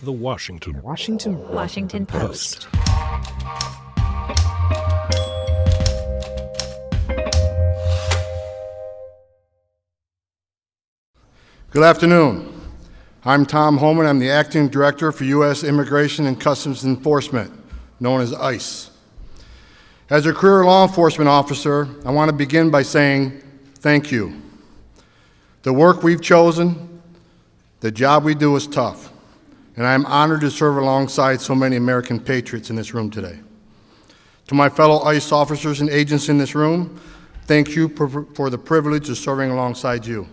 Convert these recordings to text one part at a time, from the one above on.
The Washington Washington Washington Post. Good afternoon. I'm Tom Homan. I'm the Acting Director for U.S. Immigration and Customs Enforcement, known as ICE. As a career law enforcement officer, I want to begin by saying thank you. The work we've chosen, the job we do is tough, and I'm honored to serve alongside so many American patriots in this room today. To my fellow ICE officers and agents in this room, thank you for, the privilege of serving alongside you.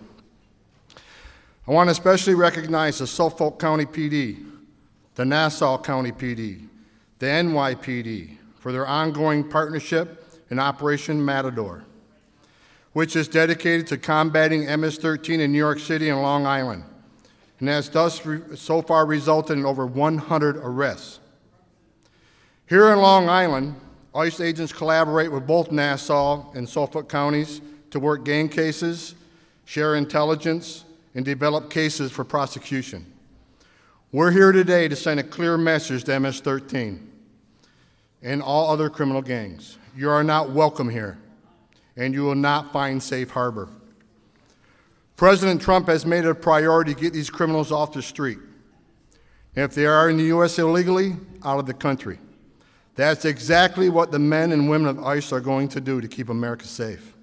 I want to especially recognize the Suffolk County PD, the Nassau County PD, the NYPD for their ongoing partnership in Operation Matador, which is dedicated to combating MS 13 in New York City and Long Island, and has thus so far resulted in over 100 arrests. Here in Long Island, ICE agents collaborate with both Nassau and Suffolk counties to work gang cases, share intelligence, and develop cases for prosecution. We're here today to send a clear message to MS 13 and all other criminal gangs. You are not welcome here, and you will not find safe harbor. President Trump has made it a priority to get these criminals off the street. If they are in the U.S. illegally, out of the country. That's exactly what the men and women of ICE are going to do to keep America safe.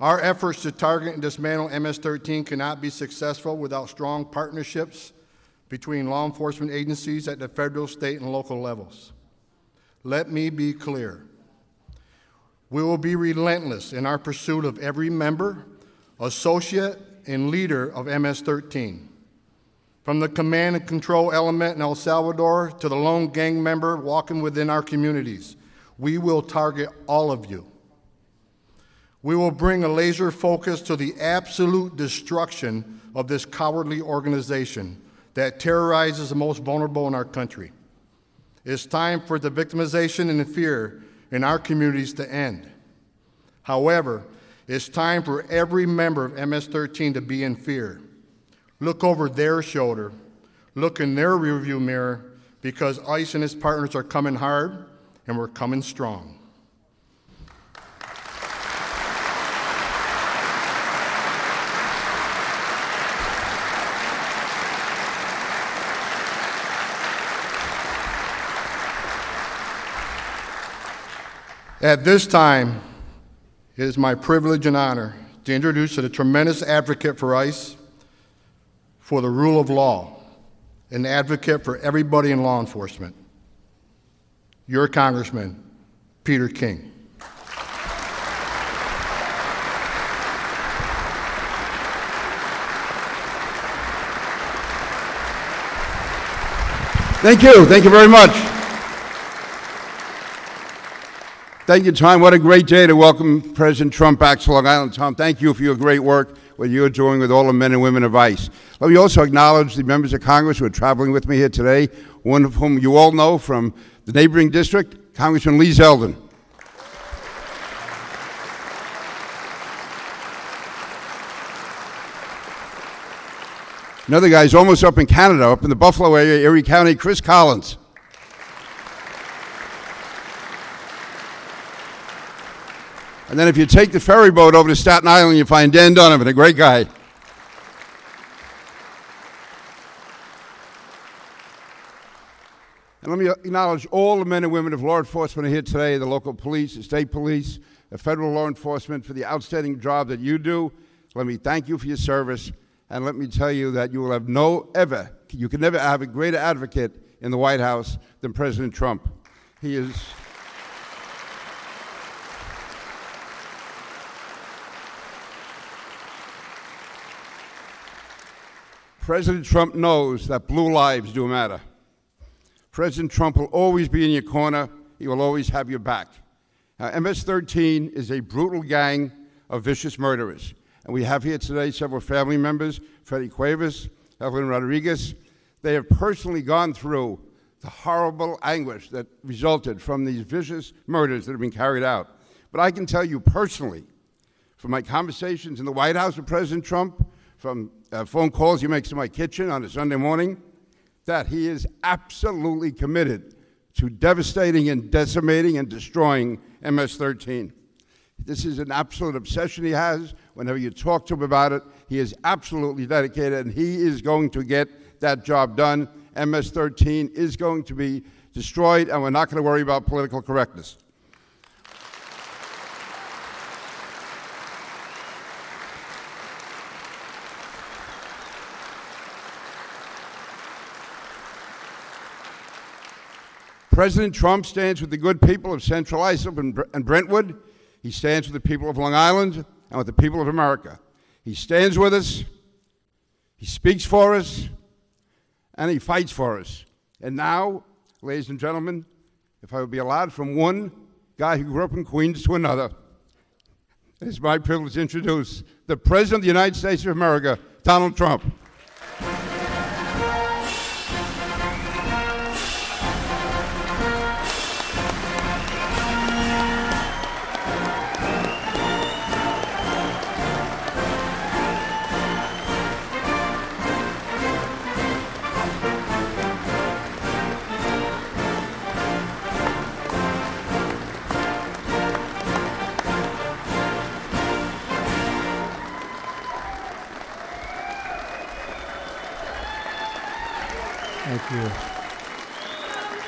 Our efforts to target and dismantle MS 13 cannot be successful without strong partnerships between law enforcement agencies at the federal, state, and local levels. Let me be clear. We will be relentless in our pursuit of every member, associate, and leader of MS 13. From the command and control element in El Salvador to the lone gang member walking within our communities, we will target all of you. We will bring a laser focus to the absolute destruction of this cowardly organization that terrorizes the most vulnerable in our country. It's time for the victimization and the fear in our communities to end. However, it's time for every member of MS 13 to be in fear. Look over their shoulder, look in their rearview mirror, because ICE and its partners are coming hard and we're coming strong. At this time, it is my privilege and honor to introduce to a tremendous advocate for ICE, for the rule of law, an advocate for everybody in law enforcement, your Congressman, Peter King. Thank you. Thank you very much. Thank you, Tom. What a great day to welcome President Trump back to Long Island. Tom, thank you for your great work, what you're doing with all the men and women of ICE. Let me also acknowledge the members of Congress who are traveling with me here today, one of whom you all know from the neighboring district, Congressman Lee Zeldin. Another guy's almost up in Canada, up in the Buffalo area, Erie County, Chris Collins. And then if you take the ferry boat over to Staten Island, you find Dan Donovan, a great guy. And let me acknowledge all the men and women of law enforcement here today, the local police, the state police, the federal law enforcement for the outstanding job that you do. Let me thank you for your service. And let me tell you that you will have no ever, you can never have a greater advocate in the White House than President Trump. He is. President Trump knows that blue lives do matter. President Trump will always be in your corner. He will always have your back. Now, MS 13 is a brutal gang of vicious murderers. And we have here today several family members Freddie Cuevas, Evelyn Rodriguez. They have personally gone through the horrible anguish that resulted from these vicious murders that have been carried out. But I can tell you personally, from my conversations in the White House with President Trump, from uh, phone calls he makes to my kitchen on a Sunday morning, that he is absolutely committed to devastating and decimating and destroying MS 13. This is an absolute obsession he has. Whenever you talk to him about it, he is absolutely dedicated and he is going to get that job done. MS 13 is going to be destroyed, and we're not going to worry about political correctness. President Trump stands with the good people of Central Islip and Brentwood. He stands with the people of Long Island and with the people of America. He stands with us, he speaks for us, and he fights for us. And now, ladies and gentlemen, if I would be allowed from one guy who grew up in Queens to another, it is my privilege to introduce the President of the United States of America, Donald Trump.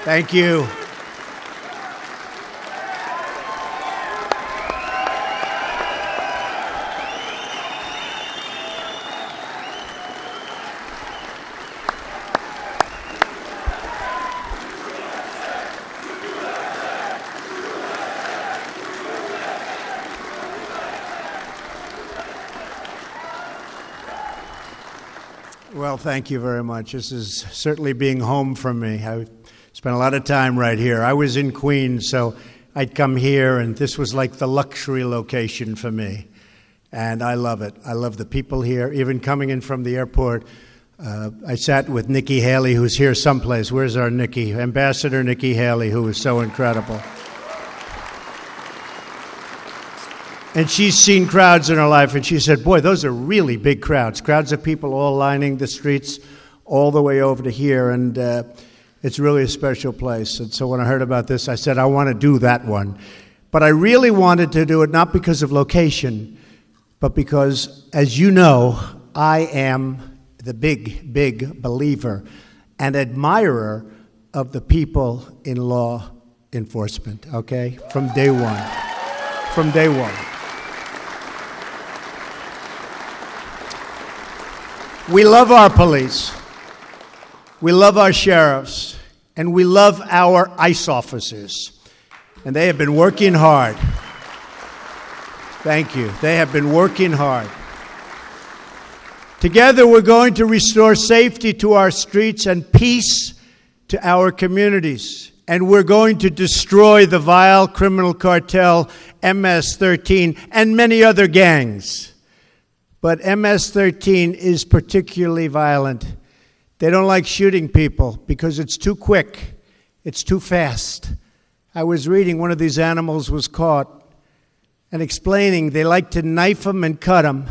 Thank you. Well, thank you very much. This is certainly being home for me. I spent a lot of time right here. I was in Queens, so I'd come here, and this was like the luxury location for me. And I love it. I love the people here. Even coming in from the airport, uh, I sat with Nikki Haley, who's here someplace. Where's our Nikki? Ambassador Nikki Haley, who is so incredible. And she's seen crowds in her life, and she said, Boy, those are really big crowds. Crowds of people all lining the streets all the way over to here. And uh, it's really a special place. And so when I heard about this, I said, I want to do that one. But I really wanted to do it not because of location, but because, as you know, I am the big, big believer and admirer of the people in law enforcement, okay? From day one. From day one. We love our police, we love our sheriffs, and we love our ICE officers. And they have been working hard. Thank you. They have been working hard. Together, we're going to restore safety to our streets and peace to our communities. And we're going to destroy the vile criminal cartel MS 13 and many other gangs. But MS 13 is particularly violent. They don't like shooting people because it's too quick, it's too fast. I was reading one of these animals was caught and explaining they like to knife them and cut them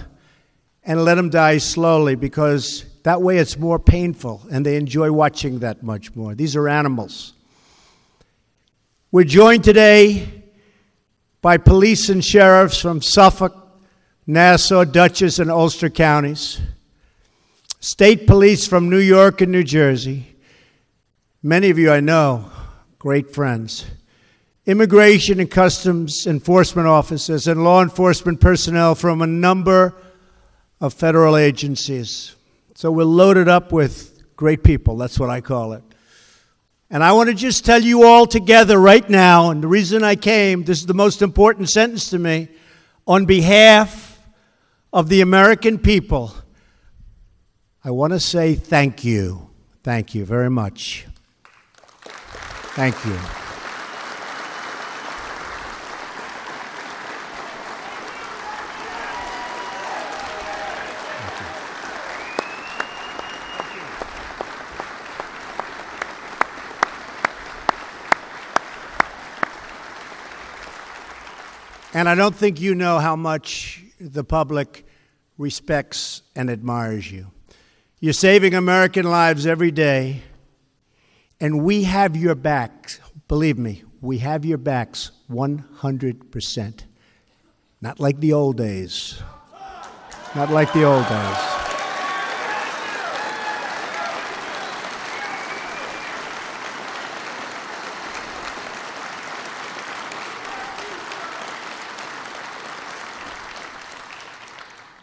and let them die slowly because that way it's more painful and they enjoy watching that much more. These are animals. We're joined today by police and sheriffs from Suffolk, Nassau, Dutchess, and Ulster counties, state police from New York and New Jersey. Many of you I know, great friends. Immigration and Customs Enforcement officers and law enforcement personnel from a number of federal agencies. So we're loaded up with great people. That's what I call it. And I want to just tell you all together right now, and the reason I came, this is the most important sentence to me, on behalf of the American people, I want to say thank you. Thank you very much. Thank you. And I don't think you know how much the public respects and admires you. You're saving American lives every day, And we have your backs. Believe me, we have your backs 100%. Not like the old days. Not like the old days.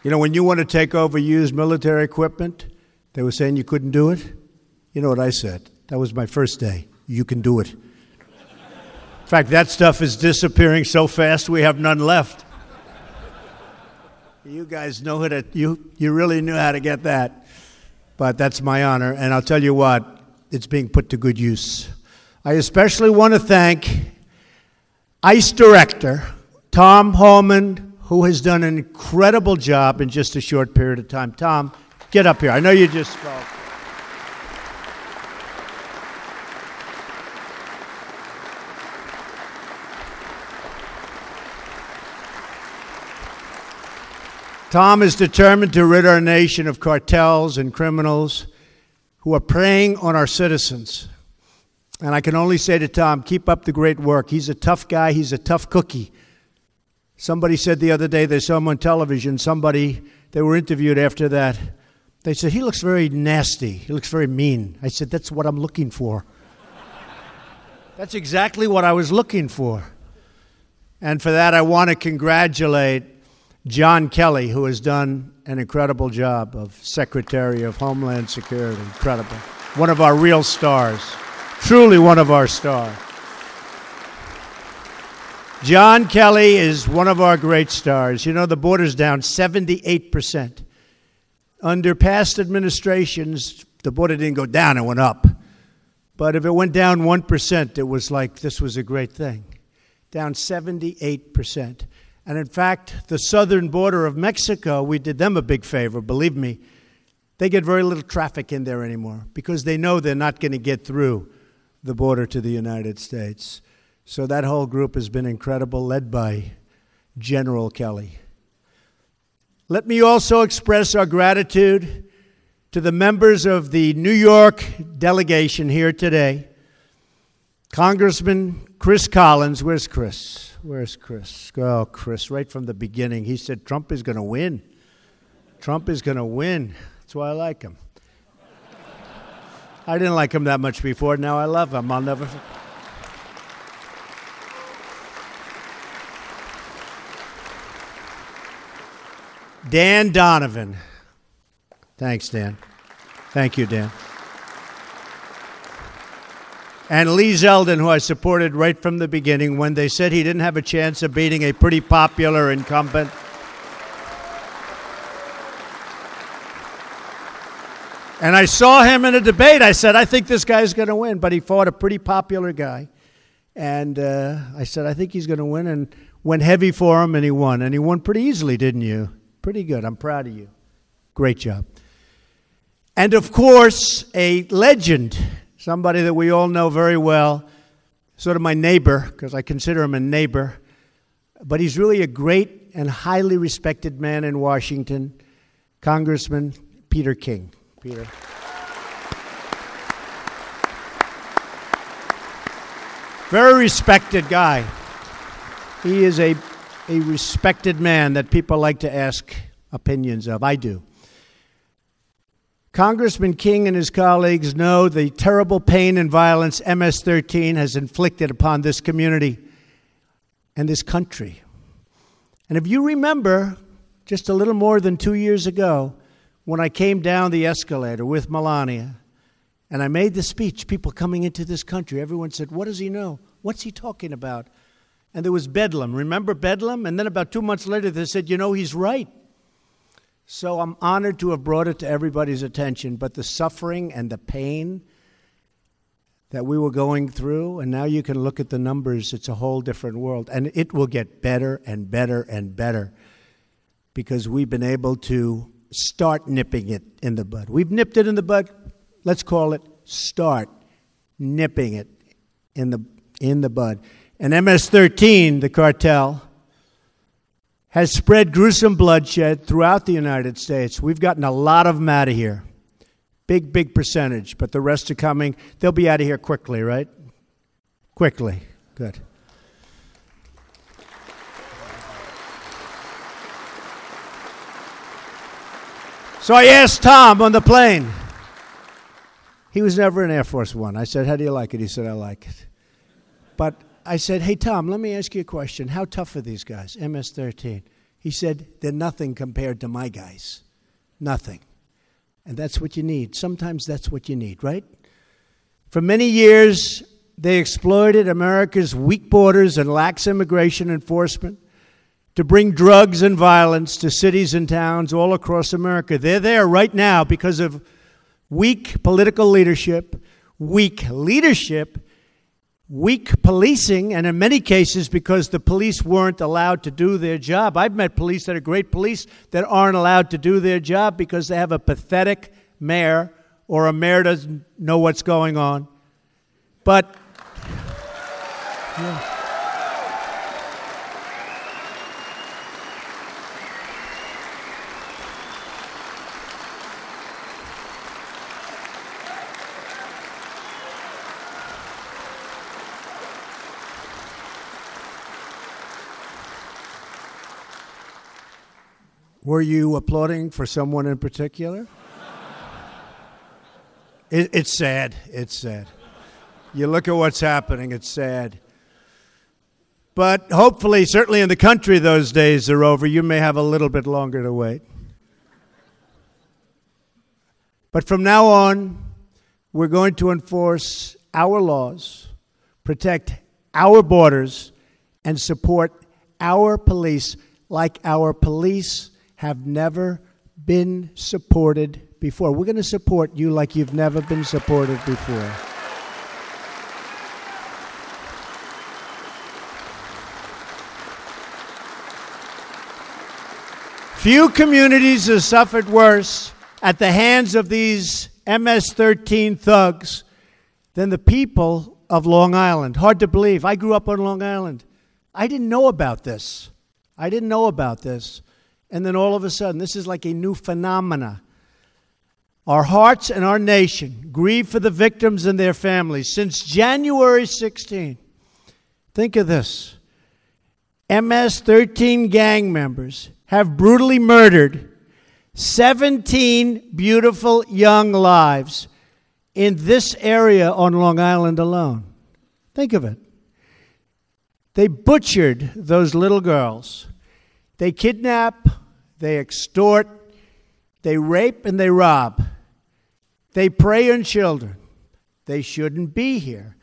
You know, when you want to take over used military equipment, they were saying you couldn't do it. You know what I said? That was my first day. You can do it. In fact, that stuff is disappearing so fast we have none left. You guys know how to, you, you really knew how to get that. But that's my honor. And I'll tell you what, it's being put to good use. I especially want to thank ICE Director Tom Homan, who has done an incredible job in just a short period of time. Tom, get up here. I know you just spoke. Tom is determined to rid our nation of cartels and criminals who are preying on our citizens. And I can only say to Tom, keep up the great work. He's a tough guy, he's a tough cookie. Somebody said the other day they saw him on television, somebody, they were interviewed after that. They said, He looks very nasty. He looks very mean. I said, That's what I'm looking for. That's exactly what I was looking for. And for that, I want to congratulate John Kelly, who has done an incredible job of Secretary of Homeland Security. Incredible. One of our real stars. Truly one of our stars. John Kelly is one of our great stars. You know, the border's down 78%. Under past administrations, the border didn't go down, it went up. But if it went down 1%, it was like this was a great thing. Down 78%. And in fact, the southern border of Mexico, we did them a big favor, believe me. They get very little traffic in there anymore because they know they're not going to get through the border to the United States. So that whole group has been incredible, led by General Kelly. Let me also express our gratitude to the members of the New York delegation here today. Congressman Chris Collins, where's Chris? Where's Chris? Oh, Chris, right from the beginning, he said Trump is going to win. Trump is going to win. That's why I like him. I didn't like him that much before. Now I love him. I'll never. Dan Donovan. Thanks, Dan. Thank you, Dan and Lee Zeldin, who I supported right from the beginning when they said he didn't have a chance of beating a pretty popular incumbent. And I saw him in a debate. I said, I think this guy's going to win. But he fought a pretty popular guy. And uh, I said, I think he's going to win. And went heavy for him, and he won. And he won pretty easily, didn't you? Pretty good. I'm proud of you. Great job. And of course, a legend somebody that we all know very well, sort of my neighbor, because I consider him a neighbor. But he's really a great and highly respected man in Washington, Congressman Peter King. Peter. Very respected guy. He is a, a respected man that people like to ask opinions of. I do. Congressman King and his colleagues know the terrible pain and violence MS 13 has inflicted upon this community and this country. And if you remember, just a little more than two years ago, when I came down the escalator with Melania and I made the speech, people coming into this country, everyone said, What does he know? What's he talking about? And there was Bedlam. Remember Bedlam? And then about two months later, they said, You know, he's right. So I'm honored to have brought it to everybody's attention, but the suffering and the pain that we were going through, and now you can look at the numbers, it's a whole different world. And it will get better and better and better because we've been able to start nipping it in the bud. We've nipped it in the bud, let's call it start nipping it in the, in the bud. And MS 13, the cartel, has spread gruesome bloodshed throughout the United States. We've gotten a lot of them out of here. Big, big percentage, but the rest are coming. They'll be out of here quickly, right? Quickly. Good. So I asked Tom on the plane. He was never in Air Force One. I said, How do you like it? He said, I like it. But I said, Hey, Tom, let me ask you a question. How tough are these guys, MS 13? He said, They're nothing compared to my guys. Nothing. And that's what you need. Sometimes that's what you need, right? For many years, they exploited America's weak borders and lax immigration enforcement to bring drugs and violence to cities and towns all across America. They're there right now because of weak political leadership, weak leadership, weak policing, and in many cases because the police weren't allowed to do their job. I've met police that are great police that aren't allowed to do their job because they have a pathetic mayor or a mayor doesn't know what's going on. But. Yeah. Were you applauding for someone in particular? it, it's sad. It's sad. You look at what's happening, it's sad. But hopefully, certainly in the country, those days are over. You may have a little bit longer to wait. But from now on, we're going to enforce our laws, protect our borders, and support our police like our police have never been supported before. We're going to support you like you've never been supported before. Few communities have suffered worse at the hands of these MS 13 thugs than the people of Long Island. Hard to believe. I grew up on Long Island. I didn't know about this. I didn't know about this. And then all of a sudden, this is like a new phenomena. Our hearts and our nation grieve for the victims and their families. Since January 16, think of this MS 13 gang members have brutally murdered 17 beautiful young lives in this area on Long Island alone. Think of it. They butchered those little girls. They kidnap, they extort, they rape, and they rob. They prey on children. They shouldn't be here.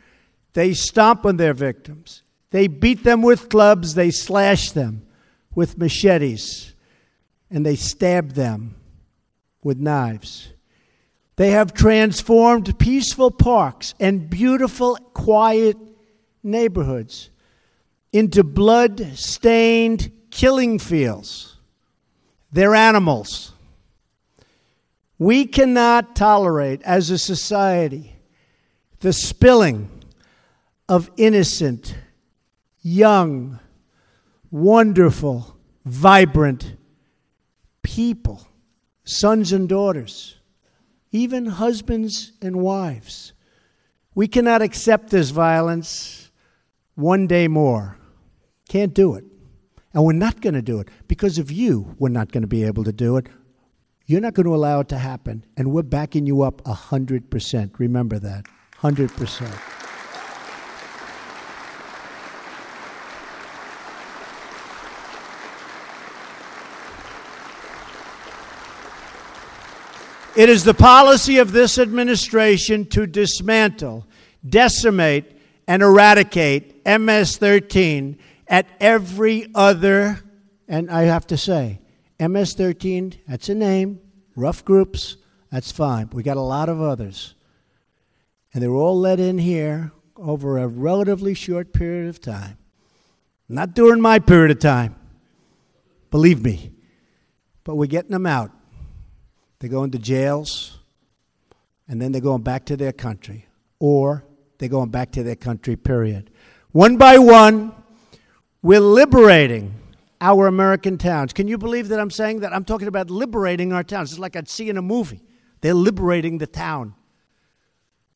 They stomp on their victims. They beat them with clubs. They slash them with machetes. And they stab them with knives. They have transformed peaceful parks and beautiful, quiet neighborhoods into blood stained killing fields. They're animals. We cannot tolerate as a society the spilling of innocent, young, wonderful, vibrant people, sons and daughters, even husbands and wives. We cannot accept this violence one day more. Can't do it. And we're not going to do it because of you. We're not going to be able to do it. You're not going to allow it to happen. And we're backing you up 100%. Remember that 100%. It is the policy of this administration to dismantle, decimate, and eradicate MS 13 at every other, and I have to say, MS 13, that's a name, rough groups, that's fine. We got a lot of others. And they were all let in here over a relatively short period of time. Not during my period of time, believe me. But we're getting them out. They're going to jails, and then they're going back to their country. Or they're going back to their country, period. One by one, we're liberating our American towns. Can you believe that I'm saying that? I'm talking about liberating our towns. It's like I'd see in a movie. They're liberating the town.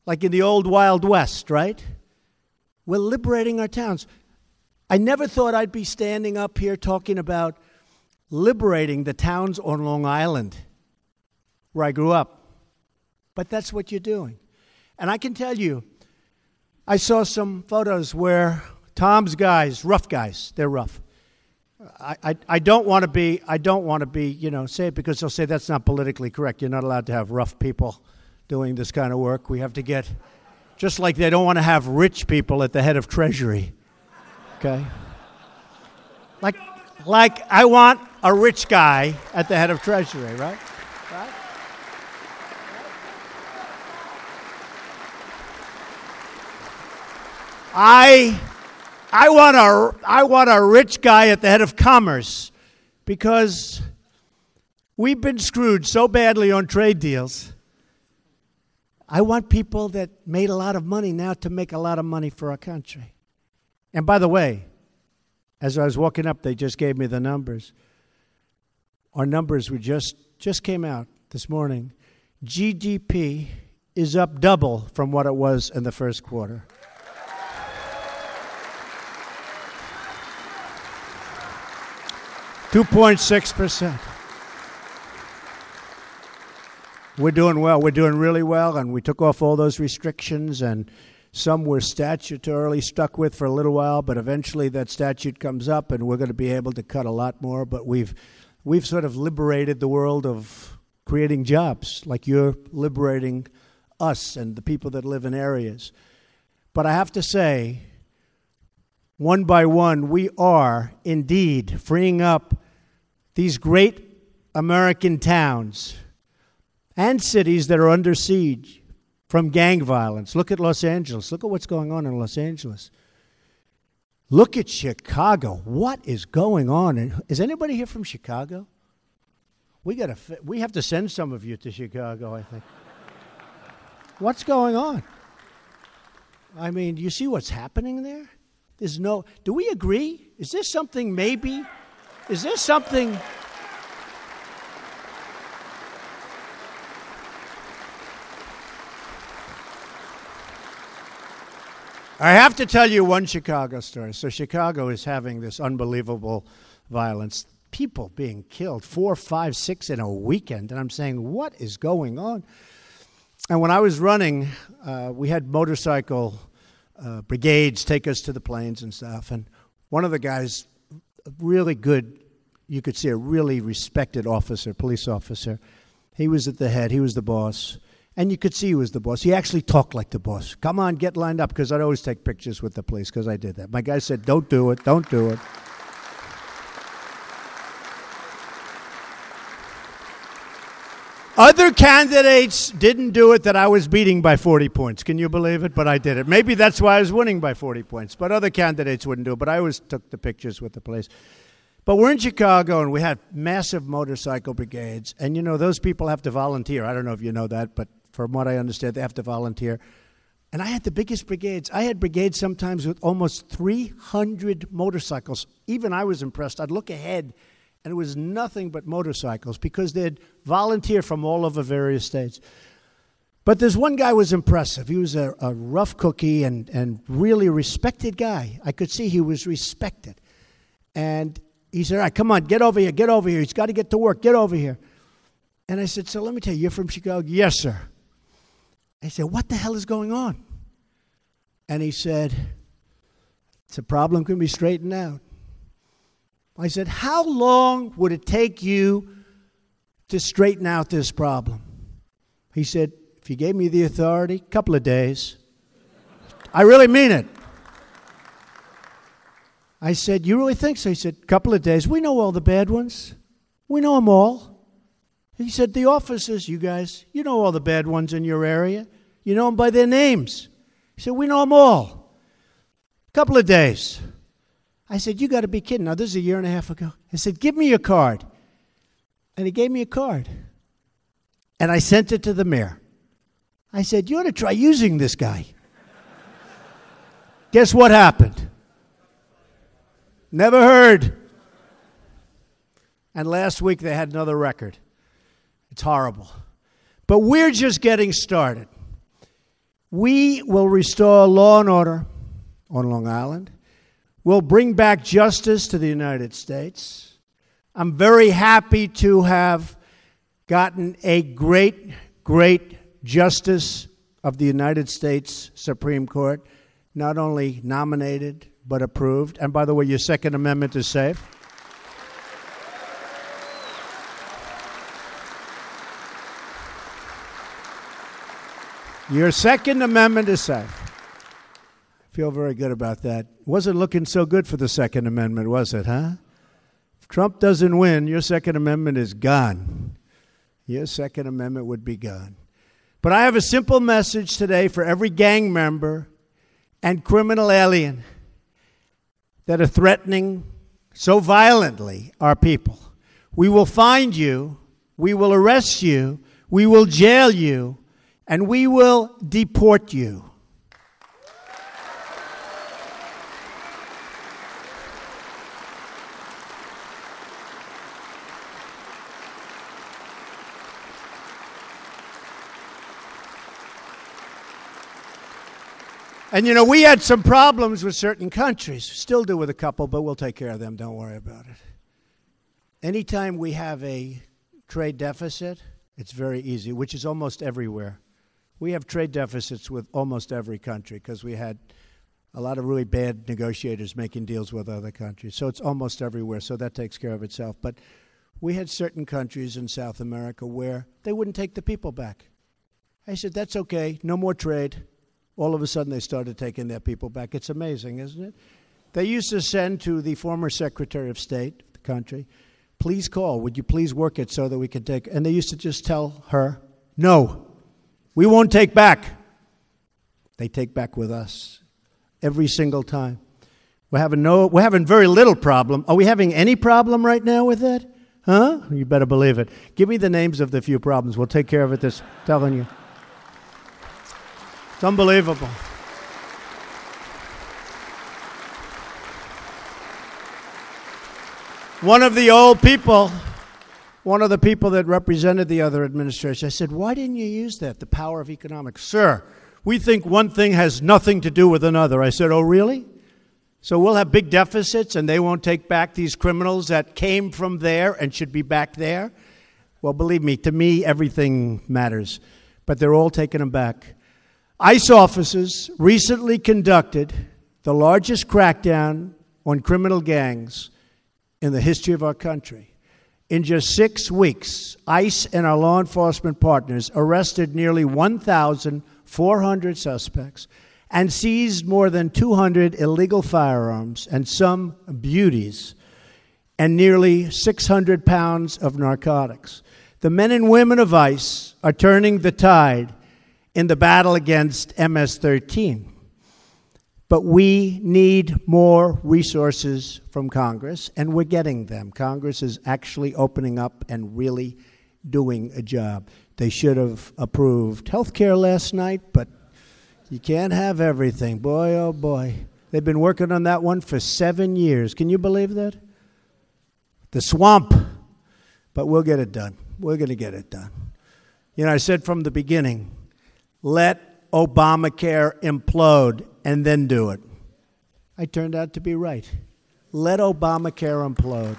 Like in the old Wild West, right? We're liberating our towns. I never thought I'd be standing up here talking about liberating the towns on Long Island, where I grew up. But that's what you're doing. And I can tell you, I saw some photos where Tom's guys, rough guys, they're rough. I, I, I don't want to be, I don't want to be, you know, say it because they'll say that's not politically correct. You're not allowed to have rough people doing this kind of work. We have to get, just like they don't want to have rich people at the head of Treasury. Okay? Like, like I want a rich guy at the head of Treasury, right? Right? I, I, want a, I want a rich guy at the head of commerce because we've been screwed so badly on trade deals. I want people that made a lot of money now to make a lot of money for our country. And by the way, as I was walking up, they just gave me the numbers. Our numbers were just just came out this morning. GDP is up double from what it was in the first quarter. Two point six percent. We're doing well. We're doing really well, and we took off all those restrictions, and some we're statutorily stuck with for a little while, but eventually that statute comes up, and we're going to be able to cut a lot more. But we've we've sort of liberated the world of creating jobs, like you're liberating us and the people that live in areas. But I have to say, one by one, we are indeed freeing up these great American towns and cities that are under siege from gang violence. Look at Los Angeles. Look at what's going on in Los Angeles. Look at Chicago. What is going on? Is anybody here from Chicago? We got to we have to send some of you to Chicago, I think. what's going on? I mean, you see what's happening there? There's no Do we agree? Is this something maybe? Is this something I have to tell you one Chicago story. So, Chicago is having this unbelievable violence. People being killed, four, five, six in a weekend. And I'm saying, what is going on? And when I was running, uh, we had motorcycle uh, brigades take us to the planes and stuff. And one of the guys, really good, you could see a really respected officer, police officer, he was at the head, he was the boss. And you could see he was the boss. He actually talked like the boss. Come on, get lined up, because I'd always take pictures with the police, because I did that. My guy said, Don't do it, don't do it. Other candidates didn't do it that I was beating by 40 points. Can you believe it? But I did it. Maybe that's why I was winning by 40 points. But other candidates wouldn't do it. But I always took the pictures with the police. But we're in Chicago and we had massive motorcycle brigades. And you know, those people have to volunteer. I don't know if you know that, but from what I understand, they have to volunteer. And I had the biggest brigades. I had brigades sometimes with almost 300 motorcycles. Even I was impressed. I'd look ahead, and it was nothing but motorcycles because they'd volunteer from all over various states. But this one guy was impressive. He was a, a rough cookie and, and really respected guy. I could see he was respected. And he said, All right, come on, get over here, get over here. He's got to get to work, get over here. And I said, So let me tell you, you're from Chicago? Yes, sir. I said, What the hell is going on? And he said, It's a problem can be straightened out. I said, How long would it take you to straighten out this problem? He said, If you gave me the authority, a couple of days. I really mean it. I said, You really think so? He said, A couple of days. We know all the bad ones. We know them all. He said, The officers, you guys, you know all the bad ones in your area. You know them by their names. He said, We know them all. A couple of days. I said, You got to be kidding. Now, this is a year and a half ago. I said, Give me your card. And he gave me a card. And I sent it to the mayor. I said, You ought to try using this guy. Guess what happened? Never heard. And last week they had another record. It's horrible. But we're just getting started. We will restore law and order on Long Island. We'll bring back justice to the United States. I'm very happy to have gotten a great, great justice of the United States Supreme Court, not only nominated, but approved. And by the way, your Second Amendment is safe. Your Second Amendment is safe. Feel very good about that. Wasn't looking so good for the Second Amendment, was it, huh? If Trump doesn't win, your Second Amendment is gone. Your Second Amendment would be gone. But I have a simple message today for every gang member and criminal alien that are threatening so violently our people. We will find you, we will arrest you, we will jail you, and we will deport you. And you know, we had some problems with certain countries. Still do with a couple, but we'll take care of them. Don't worry about it. Anytime we have a trade deficit, it's very easy, which is almost everywhere. We have trade deficits with almost every country because we had a lot of really bad negotiators making deals with other countries. So it's almost everywhere, so that takes care of itself. But we had certain countries in South America where they wouldn't take the people back. I said, that's okay, no more trade all of a sudden they started taking their people back. It's amazing, isn't it? They used to send to the former Secretary of State of the country, please call. Would you please work it so that we can take? And they used to just tell her, no, we won't take back. They take back with us every single time. We're having no, we're having very little problem. Are we having any problem right now with that? Huh? You better believe it. Give me the names of the few problems. We'll take care of it. This telling you. Unbelievable. One of the old people, one of the people that represented the other administration, I said, Why didn't you use that, the power of economics? Sir, we think one thing has nothing to do with another. I said, Oh, really? So we'll have big deficits and they won't take back these criminals that came from there and should be back there? Well, believe me, to me, everything matters. But they're all taking them back. ICE officers recently conducted the largest crackdown on criminal gangs in the history of our country. In just six weeks, ICE and our law enforcement partners arrested nearly 1,400 suspects and seized more than 200 illegal firearms and some beauties and nearly 600 pounds of narcotics. The men and women of ICE are turning the tide in the battle against MS 13. But we need more resources from Congress, and we're getting them. Congress is actually opening up and really doing a job. They should have approved health care last night, but you can't have everything. Boy, oh boy. They've been working on that one for seven years. Can you believe that? The swamp. But we'll get it done. We're going to get it done. You know, I said from the beginning, let Obamacare implode and then do it. I turned out to be right. Let Obamacare implode.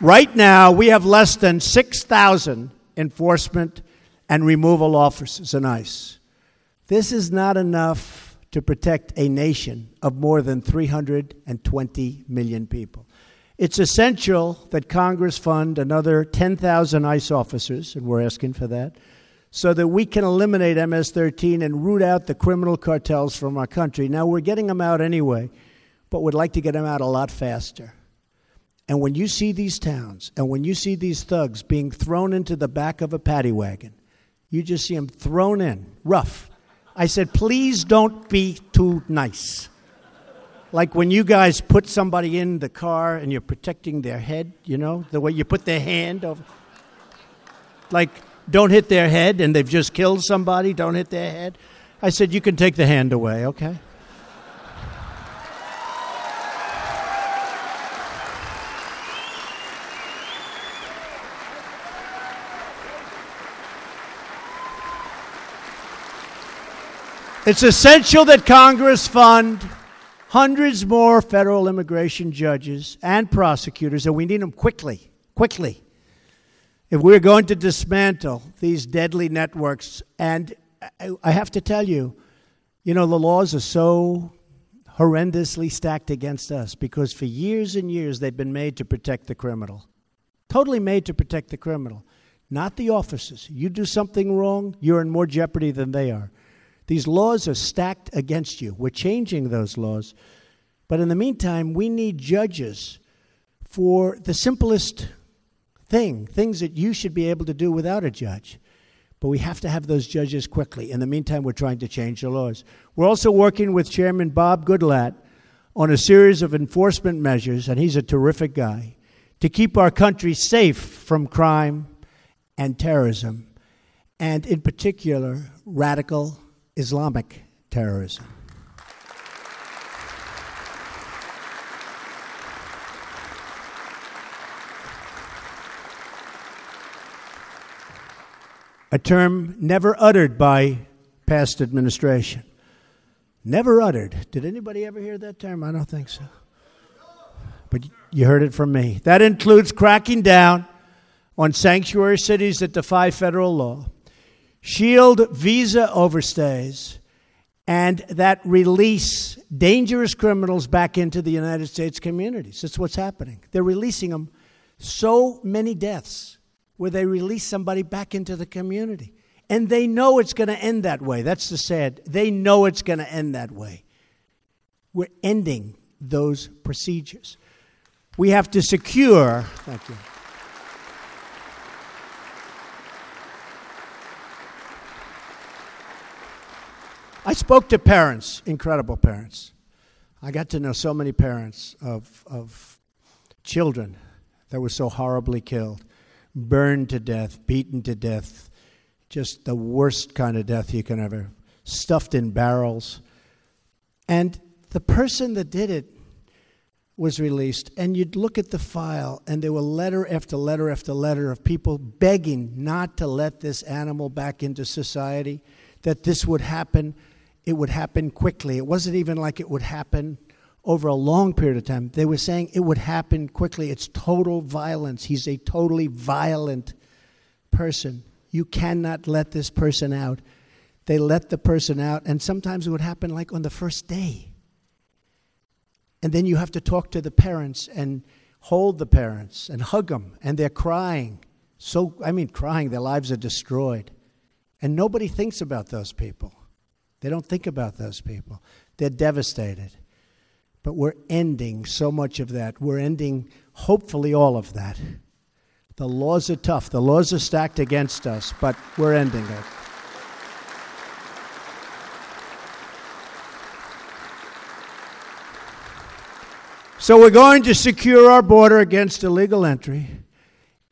Right now, we have less than 6,000 enforcement and removal officers in ICE. This is not enough to protect a nation of more than 320 million people. It's essential that Congress fund another 10,000 ICE officers, and we're asking for that, so that we can eliminate MS 13 and root out the criminal cartels from our country. Now, we're getting them out anyway, but we'd like to get them out a lot faster. And when you see these towns and when you see these thugs being thrown into the back of a paddy wagon, you just see them thrown in, rough. I said, please don't be too nice like when you guys put somebody in the car and you're protecting their head, you know, the way you put their hand over. Like, don't hit their head and they've just killed somebody, don't hit their head. I said, you can take the hand away, okay? It's essential that Congress fund hundreds more federal immigration judges and prosecutors, and we need them quickly, quickly. If we're going to dismantle these deadly networks, and I have to tell you, you know, the laws are so horrendously stacked against us because for years and years they've been made to protect the criminal. Totally made to protect the criminal, not the officers. You do something wrong, you're in more jeopardy than they are. These laws are stacked against you. We're changing those laws. But in the meantime, we need judges for the simplest thing, things that you should be able to do without a judge. But we have to have those judges quickly. In the meantime, we're trying to change the laws. We're also working with Chairman Bob Goodlatte on a series of enforcement measures, and he's a terrific guy, to keep our country safe from crime and terrorism, and in particular, radical Islamic terrorism. A term never uttered by past administration. Never uttered. Did anybody ever hear that term? I don't think so. But you heard it from me. That includes cracking down on sanctuary cities that defy federal law shield visa overstays, and that release dangerous criminals back into the United States communities. That's what's happening. They're releasing them. So many deaths where they release somebody back into the community. And they know it's going to end that way. That's the sad. They know it's going to end that way. We're ending those procedures. We have to secure, thank you. I spoke to parents, incredible parents. I got to know so many parents of, of children that were so horribly killed, burned to death, beaten to death, just the worst kind of death you can ever, stuffed in barrels. And the person that did it was released, and you'd look at the file, and there were letter after letter after letter of people begging not to let this animal back into society, that this would happen it would happen quickly. It wasn't even like it would happen over a long period of time. They were saying it would happen quickly. It's total violence. He's a totally violent person. You cannot let this person out. They let the person out, and sometimes it would happen like on the first day. And then you have to talk to the parents and hold the parents and hug them, and they're crying. So, I mean, crying, their lives are destroyed. And nobody thinks about those people. They don't think about those people. They're devastated. But we're ending so much of that. We're ending, hopefully, all of that. The laws are tough, the laws are stacked against us, but we're ending it. So we're going to secure our border against illegal entry,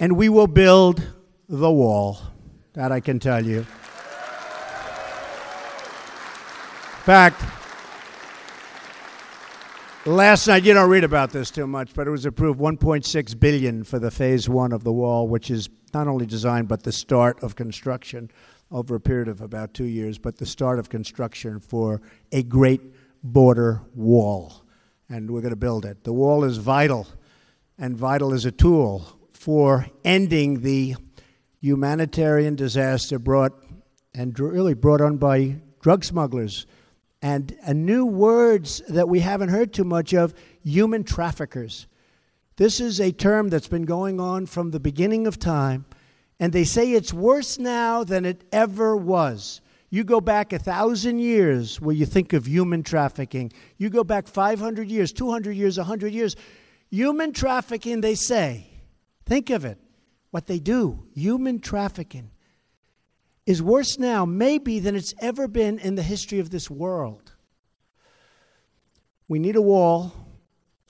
and we will build the wall. That I can tell you fact, last night you don't read about this too much, but it was approved 1.6 billion for the phase one of the wall, which is not only designed but the start of construction over a period of about two years, but the start of construction for a great border wall. And we're going to build it. The wall is vital, and vital is a tool for ending the humanitarian disaster brought and really brought on by drug smugglers and a new words that we haven't heard too much of human traffickers. This is a term that's been going on from the beginning of time, and they say it's worse now than it ever was. You go back a thousand years where you think of human trafficking. You go back 500 years, 200 years, 100 years. Human trafficking, they say, think of it, what they do, human trafficking is worse now, maybe, than it's ever been in the history of this world. We need a wall.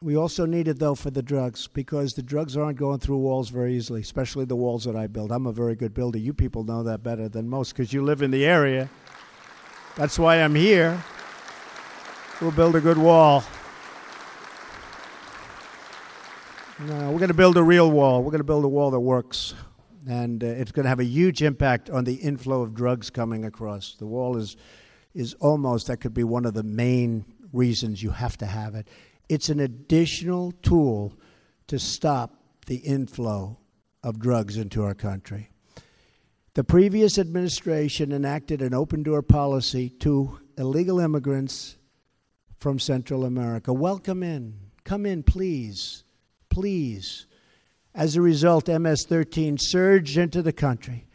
We also need it, though, for the drugs because the drugs aren't going through walls very easily, especially the walls that I build. I'm a very good builder. You people know that better than most because you live in the area. That's why I'm here. We'll build a good wall. No, we're going to build a real wall. We're going to build a wall that works and uh, it's going to have a huge impact on the inflow of drugs coming across. The wall is is almost, that could be one of the main reasons you have to have it. It's an additional tool to stop the inflow of drugs into our country. The previous administration enacted an open door policy to illegal immigrants from Central America. Welcome in. Come in, please. Please. As a result, MS 13 surged into the country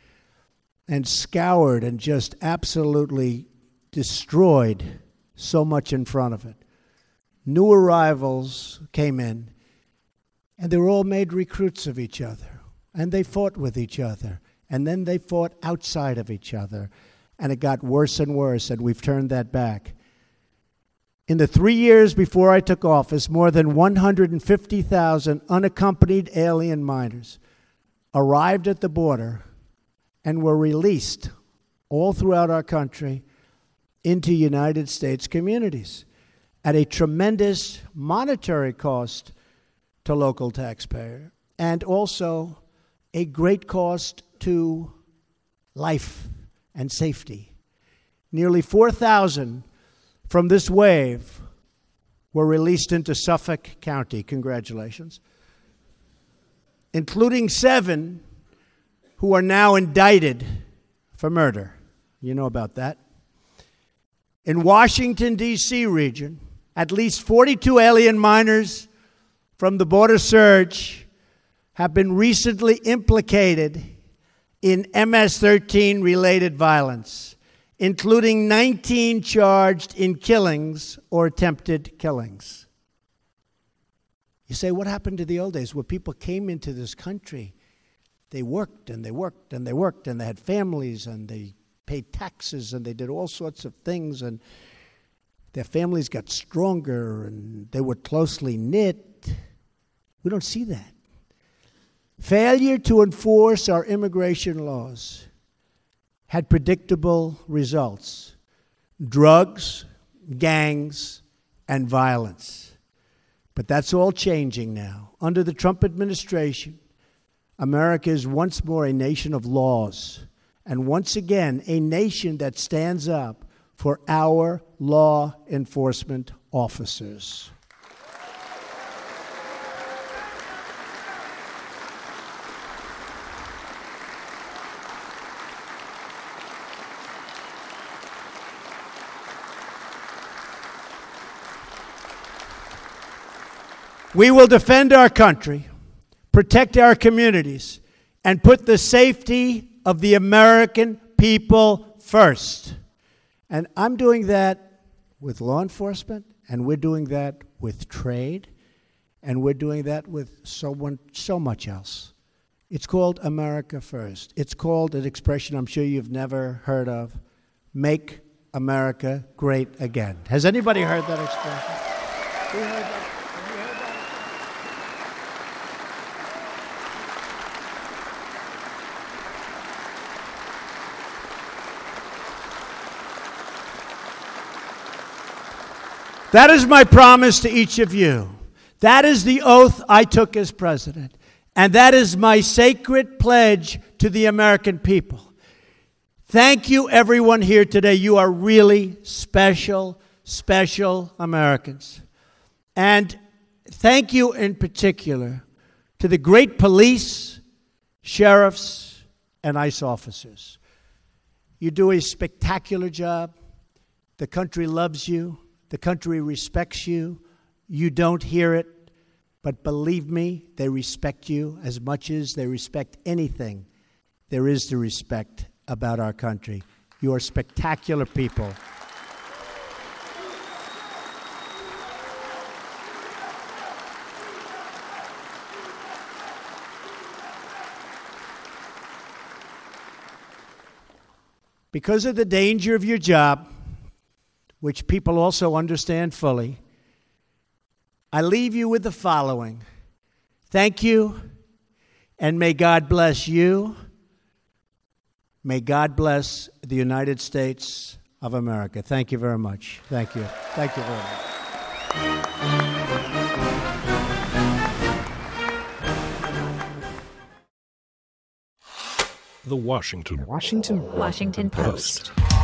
and scoured and just absolutely destroyed so much in front of it. New arrivals came in, and they were all made recruits of each other, and they fought with each other, and then they fought outside of each other, and it got worse and worse, and we've turned that back. In the three years before I took office, more than 150,000 unaccompanied alien minors arrived at the border and were released all throughout our country into United States communities at a tremendous monetary cost to local taxpayer and also a great cost to life and safety. Nearly 4,000 from this wave were released into Suffolk County. Congratulations. Including seven who are now indicted for murder. You know about that. In Washington, D.C. region, at least 42 alien minors from the border surge have been recently implicated in MS 13 related violence, including 19 charged in killings or attempted killings. You say, what happened to the old days where people came into this country? They worked and they worked and they worked and they had families and they paid taxes and they did all sorts of things and their families got stronger and they were closely knit. We don't see that. Failure to enforce our immigration laws had predictable results drugs, gangs, and violence. But that's all changing now. Under the Trump administration, America is once more a nation of laws, and once again, a nation that stands up for our law enforcement officers. We will defend our country, protect our communities, and put the safety of the American people first. And I'm doing that with law enforcement, and we're doing that with trade, and we're doing that with so, so much else. It's called America First. It's called an expression I'm sure you've never heard of Make America Great Again. Has anybody heard that expression? That is my promise to each of you. That is the oath I took as president. And that is my sacred pledge to the American people. Thank you, everyone here today. You are really special, special Americans. And thank you in particular to the great police, sheriffs, and ICE officers. You do a spectacular job. The country loves you. The country respects you. You don't hear it, but believe me, they respect you as much as they respect anything there is to respect about our country. You are spectacular people. Because of the danger of your job, which people also understand fully, I leave you with the following Thank you, and may God bless you. May God bless the United States of America. Thank you very much. Thank you. Thank you very much. The Washington Washington Washington Post. Post.